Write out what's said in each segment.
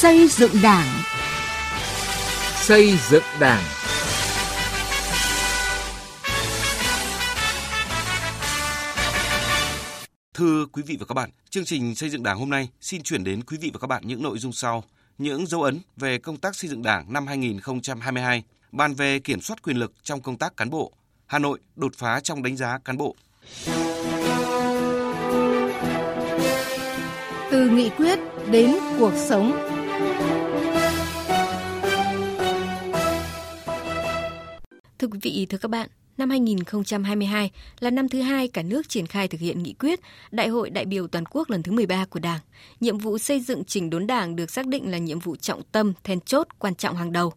Xây dựng Đảng. Xây dựng Đảng. Thưa quý vị và các bạn, chương trình xây dựng Đảng hôm nay xin chuyển đến quý vị và các bạn những nội dung sau: những dấu ấn về công tác xây dựng Đảng năm 2022, bàn về kiểm soát quyền lực trong công tác cán bộ, Hà Nội đột phá trong đánh giá cán bộ. Từ nghị quyết đến cuộc sống. Thưa quý vị, thưa các bạn, năm 2022 là năm thứ hai cả nước triển khai thực hiện nghị quyết Đại hội đại biểu toàn quốc lần thứ 13 của Đảng. Nhiệm vụ xây dựng chỉnh đốn Đảng được xác định là nhiệm vụ trọng tâm, then chốt, quan trọng hàng đầu.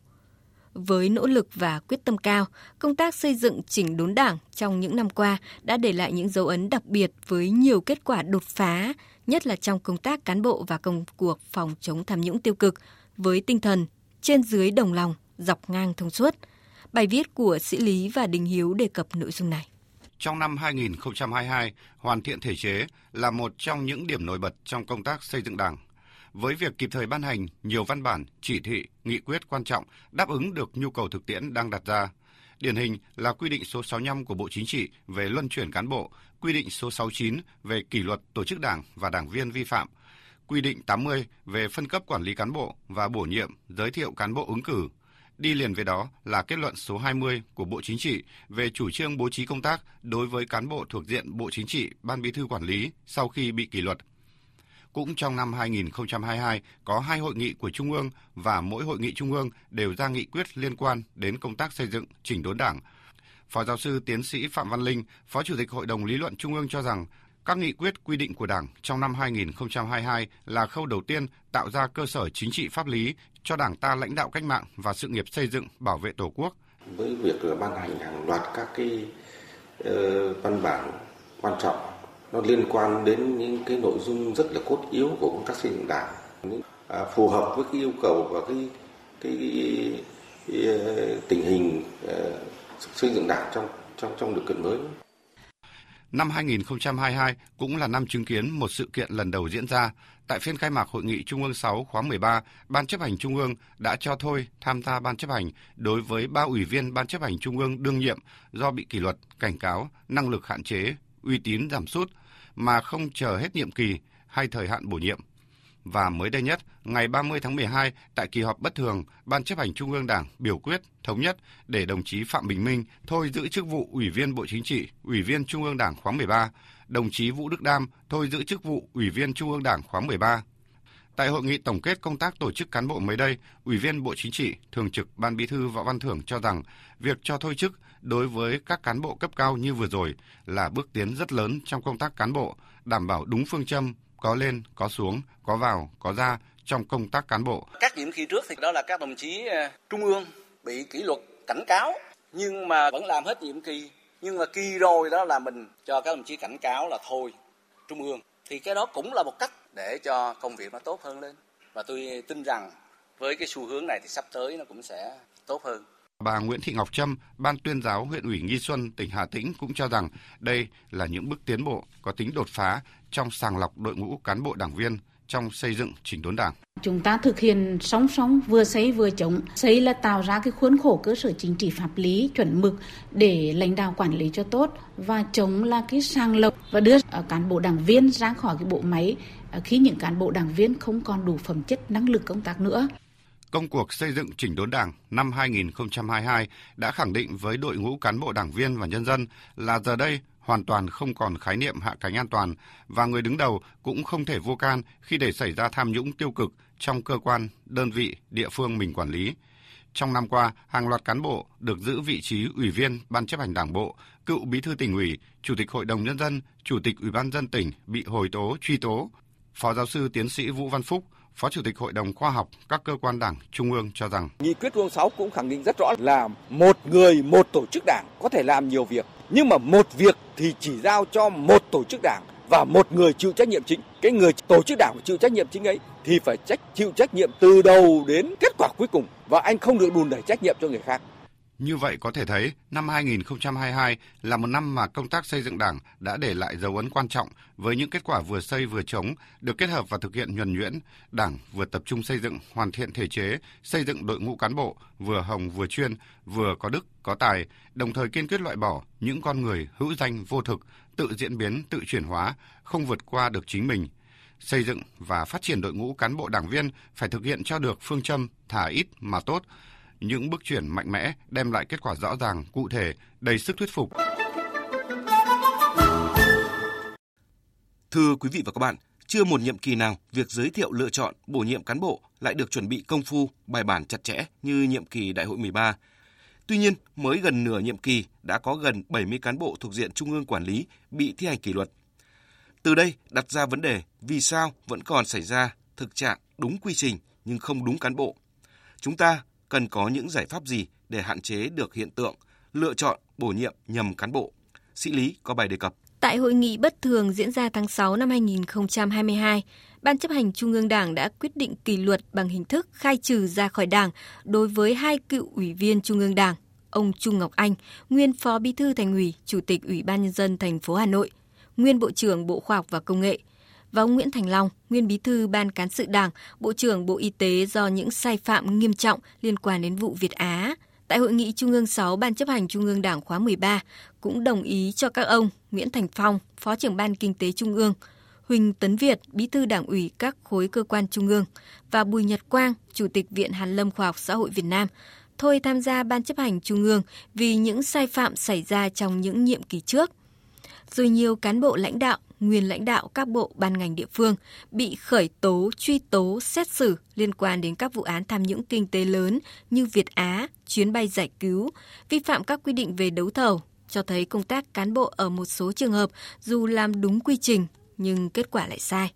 Với nỗ lực và quyết tâm cao, công tác xây dựng chỉnh đốn Đảng trong những năm qua đã để lại những dấu ấn đặc biệt với nhiều kết quả đột phá, nhất là trong công tác cán bộ và công cuộc phòng chống tham nhũng tiêu cực với tinh thần trên dưới đồng lòng, dọc ngang thông suốt – Bài viết của Sĩ Lý và Đình Hiếu đề cập nội dung này. Trong năm 2022, hoàn thiện thể chế là một trong những điểm nổi bật trong công tác xây dựng Đảng. Với việc kịp thời ban hành nhiều văn bản, chỉ thị, nghị quyết quan trọng đáp ứng được nhu cầu thực tiễn đang đặt ra. Điển hình là quy định số 65 của Bộ Chính trị về luân chuyển cán bộ, quy định số 69 về kỷ luật tổ chức đảng và đảng viên vi phạm, quy định 80 về phân cấp quản lý cán bộ và bổ nhiệm, giới thiệu cán bộ ứng cử, Đi liền với đó là kết luận số 20 của Bộ Chính trị về chủ trương bố trí công tác đối với cán bộ thuộc diện Bộ Chính trị, Ban Bí thư quản lý sau khi bị kỷ luật. Cũng trong năm 2022, có hai hội nghị của Trung ương và mỗi hội nghị Trung ương đều ra nghị quyết liên quan đến công tác xây dựng, chỉnh đốn đảng. Phó giáo sư tiến sĩ Phạm Văn Linh, Phó Chủ tịch Hội đồng Lý luận Trung ương cho rằng, các nghị quyết quy định của Đảng trong năm 2022 là khâu đầu tiên tạo ra cơ sở chính trị pháp lý cho Đảng ta lãnh đạo cách mạng và sự nghiệp xây dựng bảo vệ Tổ quốc. Với việc là ban hành hàng loạt các cái uh, văn bản quan trọng nó liên quan đến những cái nội dung rất là cốt yếu của công tác xây dựng Đảng, à, phù hợp với cái yêu cầu và cái cái, cái, cái, tình hình uh, xây dựng Đảng trong trong trong điều kiện mới. Năm 2022 cũng là năm chứng kiến một sự kiện lần đầu diễn ra. Tại phiên khai mạc Hội nghị Trung ương 6 khóa 13, Ban chấp hành Trung ương đã cho thôi tham gia Ban chấp hành đối với ba ủy viên Ban chấp hành Trung ương đương nhiệm do bị kỷ luật, cảnh cáo, năng lực hạn chế, uy tín giảm sút mà không chờ hết nhiệm kỳ hay thời hạn bổ nhiệm và mới đây nhất, ngày 30 tháng 12, tại kỳ họp bất thường, Ban chấp hành Trung ương Đảng biểu quyết thống nhất để đồng chí Phạm Bình Minh thôi giữ chức vụ Ủy viên Bộ Chính trị, Ủy viên Trung ương Đảng khóa 13, đồng chí Vũ Đức Đam thôi giữ chức vụ Ủy viên Trung ương Đảng khóa 13. Tại hội nghị tổng kết công tác tổ chức cán bộ mới đây, Ủy viên Bộ Chính trị, Thường trực Ban Bí thư Võ Văn Thưởng cho rằng việc cho thôi chức đối với các cán bộ cấp cao như vừa rồi là bước tiến rất lớn trong công tác cán bộ, đảm bảo đúng phương châm có lên, có xuống, có vào, có ra trong công tác cán bộ. Các nhiệm kỳ trước thì đó là các đồng chí ờ, trung ương bị kỷ luật cảnh cáo nhưng mà vẫn làm hết nhiệm kỳ nhưng mà kỳ rồi đó là mình cho các đồng chí cảnh cáo là thôi trung ương thì cái đó cũng là một cách để cho công việc nó tốt hơn lên. Và tôi tin rằng với cái xu hướng này thì sắp tới nó cũng sẽ tốt hơn. Bà Nguyễn Thị Ngọc Trâm, Ban tuyên giáo huyện ủy Nghi Xuân, tỉnh Hà Tĩnh cũng cho rằng đây là những bước tiến bộ có tính đột phá trong sàng lọc đội ngũ cán bộ đảng viên trong xây dựng chỉnh đốn đảng. Chúng ta thực hiện song song vừa xây vừa chống. Xây là tạo ra cái khuôn khổ cơ sở chính trị pháp lý chuẩn mực để lãnh đạo quản lý cho tốt và chống là cái sàng lọc và đưa cán bộ đảng viên ra khỏi cái bộ máy khi những cán bộ đảng viên không còn đủ phẩm chất năng lực công tác nữa. Công cuộc xây dựng chỉnh đốn Đảng năm 2022 đã khẳng định với đội ngũ cán bộ đảng viên và nhân dân là giờ đây hoàn toàn không còn khái niệm hạ cánh an toàn và người đứng đầu cũng không thể vô can khi để xảy ra tham nhũng tiêu cực trong cơ quan, đơn vị, địa phương mình quản lý. Trong năm qua, hàng loạt cán bộ được giữ vị trí ủy viên Ban chấp hành Đảng bộ, cựu bí thư tỉnh ủy, chủ tịch Hội đồng Nhân dân, chủ tịch Ủy ban dân tỉnh bị hồi tố, truy tố. Phó giáo sư tiến sĩ Vũ Văn Phúc, Phó Chủ tịch Hội đồng Khoa học các cơ quan đảng Trung ương cho rằng Nghị quyết Trung 6 cũng khẳng định rất rõ là một người một tổ chức đảng có thể làm nhiều việc nhưng mà một việc thì chỉ giao cho một tổ chức đảng và một người chịu trách nhiệm chính. Cái người tổ chức đảng chịu trách nhiệm chính ấy thì phải trách, chịu trách nhiệm từ đầu đến kết quả cuối cùng và anh không được đùn đẩy trách nhiệm cho người khác. Như vậy có thể thấy, năm 2022 là một năm mà công tác xây dựng Đảng đã để lại dấu ấn quan trọng với những kết quả vừa xây vừa chống, được kết hợp và thực hiện nhuần nhuyễn. Đảng vừa tập trung xây dựng, hoàn thiện thể chế, xây dựng đội ngũ cán bộ vừa hồng vừa chuyên, vừa có đức, có tài, đồng thời kiên quyết loại bỏ những con người hữu danh vô thực, tự diễn biến, tự chuyển hóa, không vượt qua được chính mình. Xây dựng và phát triển đội ngũ cán bộ đảng viên phải thực hiện cho được phương châm thả ít mà tốt, những bước chuyển mạnh mẽ đem lại kết quả rõ ràng, cụ thể, đầy sức thuyết phục. Thưa quý vị và các bạn, chưa một nhiệm kỳ nào việc giới thiệu lựa chọn bổ nhiệm cán bộ lại được chuẩn bị công phu, bài bản chặt chẽ như nhiệm kỳ Đại hội 13. Tuy nhiên, mới gần nửa nhiệm kỳ đã có gần 70 cán bộ thuộc diện Trung ương quản lý bị thi hành kỷ luật. Từ đây đặt ra vấn đề vì sao vẫn còn xảy ra thực trạng đúng quy trình nhưng không đúng cán bộ. Chúng ta cần có những giải pháp gì để hạn chế được hiện tượng lựa chọn bổ nhiệm nhầm cán bộ. Sĩ Lý có bài đề cập. Tại hội nghị bất thường diễn ra tháng 6 năm 2022, Ban chấp hành Trung ương Đảng đã quyết định kỷ luật bằng hình thức khai trừ ra khỏi Đảng đối với hai cựu ủy viên Trung ương Đảng, ông Trung Ngọc Anh, nguyên Phó Bí thư Thành ủy, Chủ tịch Ủy ban nhân dân thành phố Hà Nội, nguyên Bộ trưởng Bộ Khoa học và Công nghệ, và ông Nguyễn Thành Long, nguyên bí thư Ban cán sự Đảng, Bộ trưởng Bộ Y tế do những sai phạm nghiêm trọng liên quan đến vụ Việt Á. Tại hội nghị Trung ương 6 Ban chấp hành Trung ương Đảng khóa 13 cũng đồng ý cho các ông Nguyễn Thành Phong, Phó trưởng Ban Kinh tế Trung ương, Huỳnh Tấn Việt, Bí thư Đảng ủy các khối cơ quan Trung ương và Bùi Nhật Quang, Chủ tịch Viện Hàn Lâm Khoa học Xã hội Việt Nam thôi tham gia Ban chấp hành Trung ương vì những sai phạm xảy ra trong những nhiệm kỳ trước. Rồi nhiều cán bộ lãnh đạo, nguyên lãnh đạo các bộ ban ngành địa phương bị khởi tố, truy tố, xét xử liên quan đến các vụ án tham nhũng kinh tế lớn như Việt Á, chuyến bay giải cứu, vi phạm các quy định về đấu thầu, cho thấy công tác cán bộ ở một số trường hợp dù làm đúng quy trình nhưng kết quả lại sai.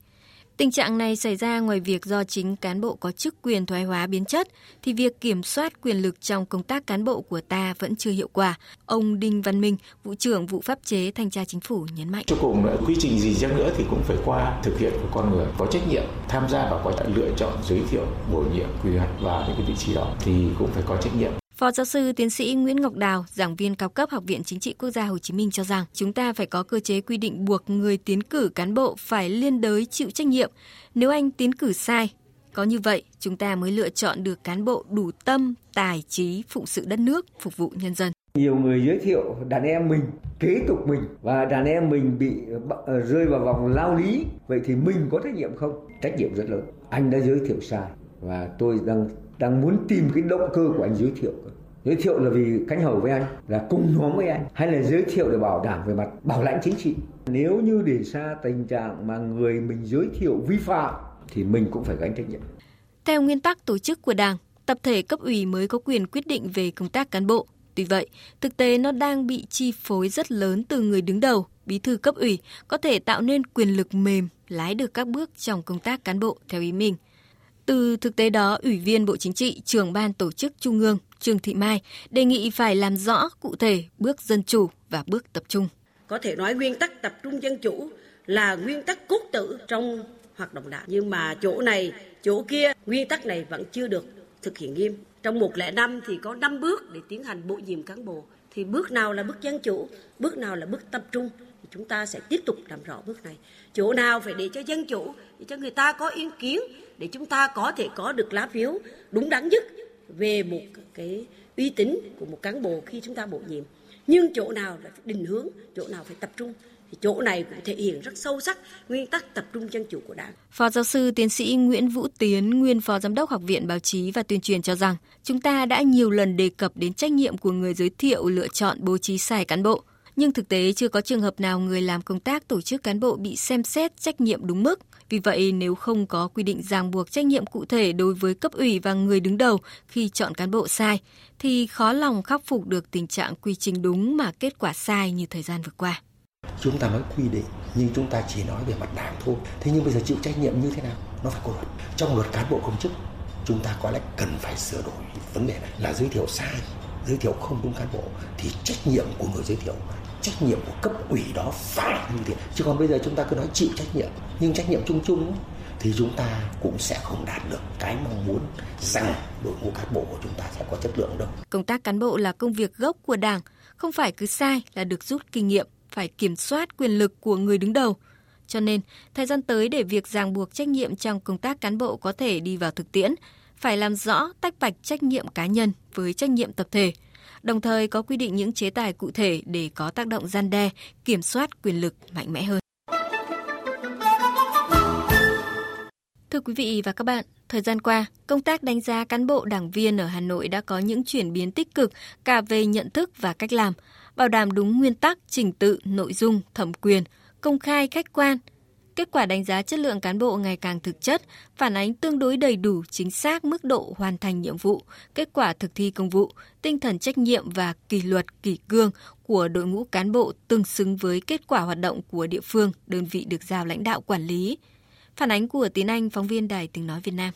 Tình trạng này xảy ra ngoài việc do chính cán bộ có chức quyền thoái hóa biến chất, thì việc kiểm soát quyền lực trong công tác cán bộ của ta vẫn chưa hiệu quả. Ông Đinh Văn Minh, vụ trưởng vụ pháp chế thanh tra chính phủ nhấn mạnh. Cho cùng quy trình gì chăng nữa thì cũng phải qua thực hiện của con người có trách nhiệm tham gia vào quá trình lựa chọn giới thiệu bổ nhiệm quy hoạch vào những cái vị trí đó thì cũng phải có trách nhiệm Phó giáo sư tiến sĩ Nguyễn Ngọc Đào, giảng viên cao cấp Học viện Chính trị Quốc gia Hồ Chí Minh cho rằng chúng ta phải có cơ chế quy định buộc người tiến cử cán bộ phải liên đới chịu trách nhiệm. Nếu anh tiến cử sai, có như vậy chúng ta mới lựa chọn được cán bộ đủ tâm, tài trí, phụng sự đất nước, phục vụ nhân dân. Nhiều người giới thiệu đàn em mình kế tục mình và đàn em mình bị ờ, rơi vào vòng lao lý. Vậy thì mình có trách nhiệm không? Trách nhiệm rất lớn. Anh đã giới thiệu sai và tôi đang đang muốn tìm cái động cơ của anh giới thiệu giới thiệu là vì cánh hầu với anh là cùng nhóm với anh hay là giới thiệu để bảo đảm về mặt bảo lãnh chính trị. Nếu như để xa tình trạng mà người mình giới thiệu vi phạm thì mình cũng phải gánh trách nhiệm. Theo nguyên tắc tổ chức của đảng tập thể cấp ủy mới có quyền quyết định về công tác cán bộ. Tuy vậy, thực tế nó đang bị chi phối rất lớn từ người đứng đầu, bí thư cấp ủy, có thể tạo nên quyền lực mềm, lái được các bước trong công tác cán bộ theo ý mình. Từ thực tế đó, Ủy viên Bộ Chính trị, trưởng ban tổ chức Trung ương Trương Thị Mai đề nghị phải làm rõ cụ thể bước dân chủ và bước tập trung. Có thể nói nguyên tắc tập trung dân chủ là nguyên tắc cốt tử trong hoạt động đảng. Nhưng mà chỗ này, chỗ kia, nguyên tắc này vẫn chưa được thực hiện nghiêm. Trong một lẻ năm thì có 5 bước để tiến hành bổ nhiệm cán bộ. Thì bước nào là bước dân chủ, bước nào là bước tập trung thì chúng ta sẽ tiếp tục làm rõ bước này. Chỗ nào phải để cho dân chủ, để cho người ta có ý kiến để chúng ta có thể có được lá phiếu đúng đắn nhất về một cái uy tín của một cán bộ khi chúng ta bổ nhiệm nhưng chỗ nào là phải định hướng chỗ nào phải tập trung thì chỗ này cũng thể hiện rất sâu sắc nguyên tắc tập trung dân chủ của Đảng. Phó giáo sư tiến sĩ Nguyễn Vũ Tiến, nguyên phó giám đốc Học viện Báo chí và Tuyên truyền cho rằng, chúng ta đã nhiều lần đề cập đến trách nhiệm của người giới thiệu lựa chọn bố trí sai cán bộ, nhưng thực tế chưa có trường hợp nào người làm công tác tổ chức cán bộ bị xem xét trách nhiệm đúng mức. Vì vậy, nếu không có quy định ràng buộc trách nhiệm cụ thể đối với cấp ủy và người đứng đầu khi chọn cán bộ sai, thì khó lòng khắc phục được tình trạng quy trình đúng mà kết quả sai như thời gian vừa qua. Chúng ta nói quy định nhưng chúng ta chỉ nói về mặt đảng thôi. Thế nhưng bây giờ chịu trách nhiệm như thế nào? Nó phải có luật. Trong luật cán bộ công chức, chúng ta có lẽ cần phải sửa đổi vấn đề này là giới thiệu sai giới thiệu không đúng cán bộ thì trách nhiệm của người giới thiệu trách nhiệm của cấp ủy đó phải như thế chứ còn bây giờ chúng ta cứ nói chịu trách nhiệm nhưng trách nhiệm chung chung thì chúng ta cũng sẽ không đạt được cái mong muốn rằng đội ngũ cán bộ của chúng ta sẽ có chất lượng đâu. Công tác cán bộ là công việc gốc của Đảng, không phải cứ sai là được rút kinh nghiệm, phải kiểm soát quyền lực của người đứng đầu. Cho nên, thời gian tới để việc ràng buộc trách nhiệm trong công tác cán bộ có thể đi vào thực tiễn, phải làm rõ tách bạch trách nhiệm cá nhân với trách nhiệm tập thể, đồng thời có quy định những chế tài cụ thể để có tác động gian đe, kiểm soát quyền lực mạnh mẽ hơn. Thưa quý vị và các bạn, thời gian qua, công tác đánh giá cán bộ đảng viên ở Hà Nội đã có những chuyển biến tích cực cả về nhận thức và cách làm, bảo đảm đúng nguyên tắc, trình tự, nội dung, thẩm quyền, công khai, khách quan. Kết quả đánh giá chất lượng cán bộ ngày càng thực chất, phản ánh tương đối đầy đủ, chính xác mức độ hoàn thành nhiệm vụ, kết quả thực thi công vụ, tinh thần trách nhiệm và kỷ luật, kỷ cương của đội ngũ cán bộ tương xứng với kết quả hoạt động của địa phương, đơn vị được giao lãnh đạo quản lý. Phản ánh của Tiến Anh, phóng viên Đài Tiếng Nói Việt Nam.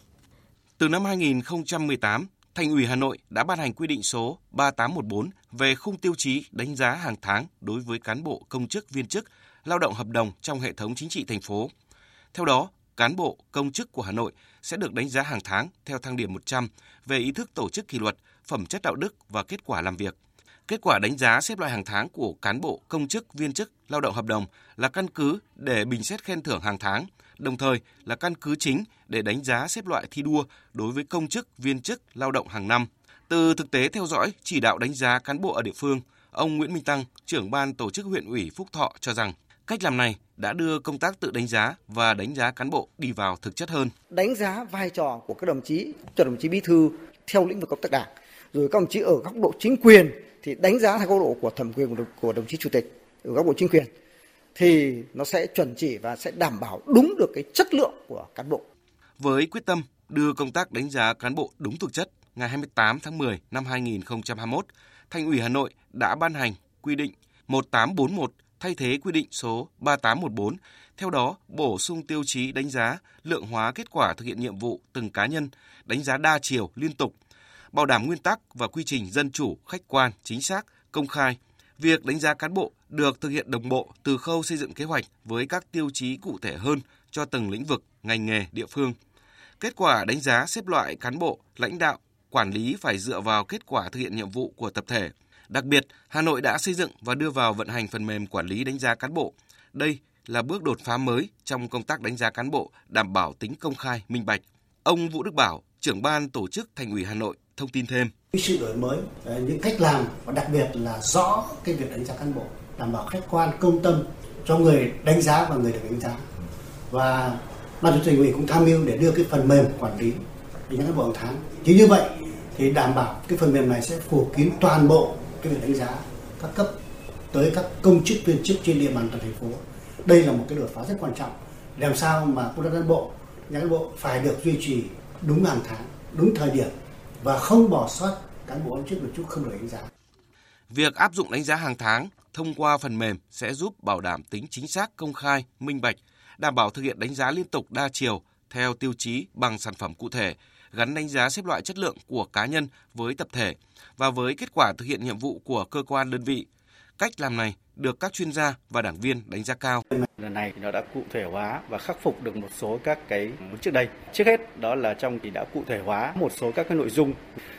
Từ năm 2018, Thành ủy Hà Nội đã ban hành quy định số 3814 về khung tiêu chí đánh giá hàng tháng đối với cán bộ công chức viên chức lao động hợp đồng trong hệ thống chính trị thành phố. Theo đó, cán bộ công chức của Hà Nội sẽ được đánh giá hàng tháng theo thang điểm 100 về ý thức tổ chức kỷ luật, phẩm chất đạo đức và kết quả làm việc. Kết quả đánh giá xếp loại hàng tháng của cán bộ công chức viên chức lao động hợp đồng là căn cứ để bình xét khen thưởng hàng tháng, đồng thời là căn cứ chính để đánh giá xếp loại thi đua đối với công chức viên chức lao động hàng năm. Từ thực tế theo dõi, chỉ đạo đánh giá cán bộ ở địa phương, ông Nguyễn Minh Tăng, trưởng ban tổ chức huyện ủy Phúc Thọ cho rằng Cách làm này đã đưa công tác tự đánh giá và đánh giá cán bộ đi vào thực chất hơn. Đánh giá vai trò của các đồng chí, cho đồng chí bí thư theo lĩnh vực công tác đảng, rồi các đồng chí ở góc độ chính quyền thì đánh giá theo góc độ của thẩm quyền của đồng chí chủ tịch ở góc độ chính quyền thì nó sẽ chuẩn chỉ và sẽ đảm bảo đúng được cái chất lượng của cán bộ. Với quyết tâm đưa công tác đánh giá cán bộ đúng thực chất, ngày 28 tháng 10 năm 2021, Thành ủy Hà Nội đã ban hành quy định 1841 thay thế quy định số 3814, theo đó bổ sung tiêu chí đánh giá lượng hóa kết quả thực hiện nhiệm vụ từng cá nhân, đánh giá đa chiều liên tục, bảo đảm nguyên tắc và quy trình dân chủ, khách quan, chính xác, công khai. Việc đánh giá cán bộ được thực hiện đồng bộ từ khâu xây dựng kế hoạch với các tiêu chí cụ thể hơn cho từng lĩnh vực, ngành nghề, địa phương. Kết quả đánh giá xếp loại cán bộ, lãnh đạo, quản lý phải dựa vào kết quả thực hiện nhiệm vụ của tập thể, Đặc biệt, Hà Nội đã xây dựng và đưa vào vận hành phần mềm quản lý đánh giá cán bộ. Đây là bước đột phá mới trong công tác đánh giá cán bộ, đảm bảo tính công khai, minh bạch. Ông Vũ Đức Bảo, trưởng ban tổ chức Thành ủy Hà Nội thông tin thêm. Sự đổi mới, ờ, những cách làm và đặc biệt là rõ cái việc đánh giá cán bộ, đảm bảo khách quan, công tâm cho người đánh giá và người được đánh giá. Và ban tổ chức thành ủy cũng tham mưu để đưa cái phần mềm quản lý đánh giá cán bộ hàng tháng. Chỉ như vậy thì đảm bảo cái phần mềm này sẽ phủ kín toàn bộ cái việc đánh giá các cấp tới các công chức viên chức trên địa bàn toàn thành phố. Đây là một cái đột phá rất quan trọng. Làm sao mà công tác cán bộ, nhà cán bộ phải được duy trì đúng hàng tháng, đúng thời điểm và không bỏ sót cán bộ công chức một chút không được đánh giá. Việc áp dụng đánh giá hàng tháng thông qua phần mềm sẽ giúp bảo đảm tính chính xác, công khai, minh bạch, đảm bảo thực hiện đánh giá liên tục đa chiều theo tiêu chí bằng sản phẩm cụ thể gắn đánh giá xếp loại chất lượng của cá nhân với tập thể và với kết quả thực hiện nhiệm vụ của cơ quan đơn vị. Cách làm này được các chuyên gia và đảng viên đánh giá cao. Lần này nó đã cụ thể hóa và khắc phục được một số các cái trước đây. Trước hết đó là trong thì đã cụ thể hóa một số các cái nội dung.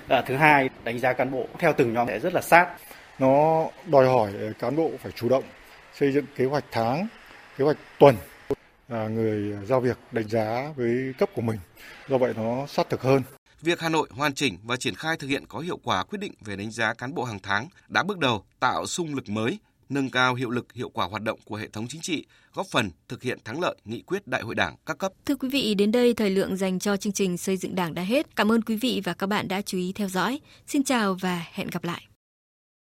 À, thứ hai, đánh giá cán bộ theo từng nhóm sẽ rất là sát. Nó đòi hỏi cán bộ phải chủ động xây dựng kế hoạch tháng, kế hoạch tuần người giao việc đánh giá với cấp của mình. Do vậy nó sát thực hơn. Việc Hà Nội hoàn chỉnh và triển khai thực hiện có hiệu quả quyết định về đánh giá cán bộ hàng tháng đã bước đầu tạo sung lực mới, nâng cao hiệu lực hiệu quả hoạt động của hệ thống chính trị, góp phần thực hiện thắng lợi nghị quyết Đại hội Đảng các cấp. Thưa quý vị, đến đây thời lượng dành cho chương trình xây dựng Đảng đã hết. Cảm ơn quý vị và các bạn đã chú ý theo dõi. Xin chào và hẹn gặp lại.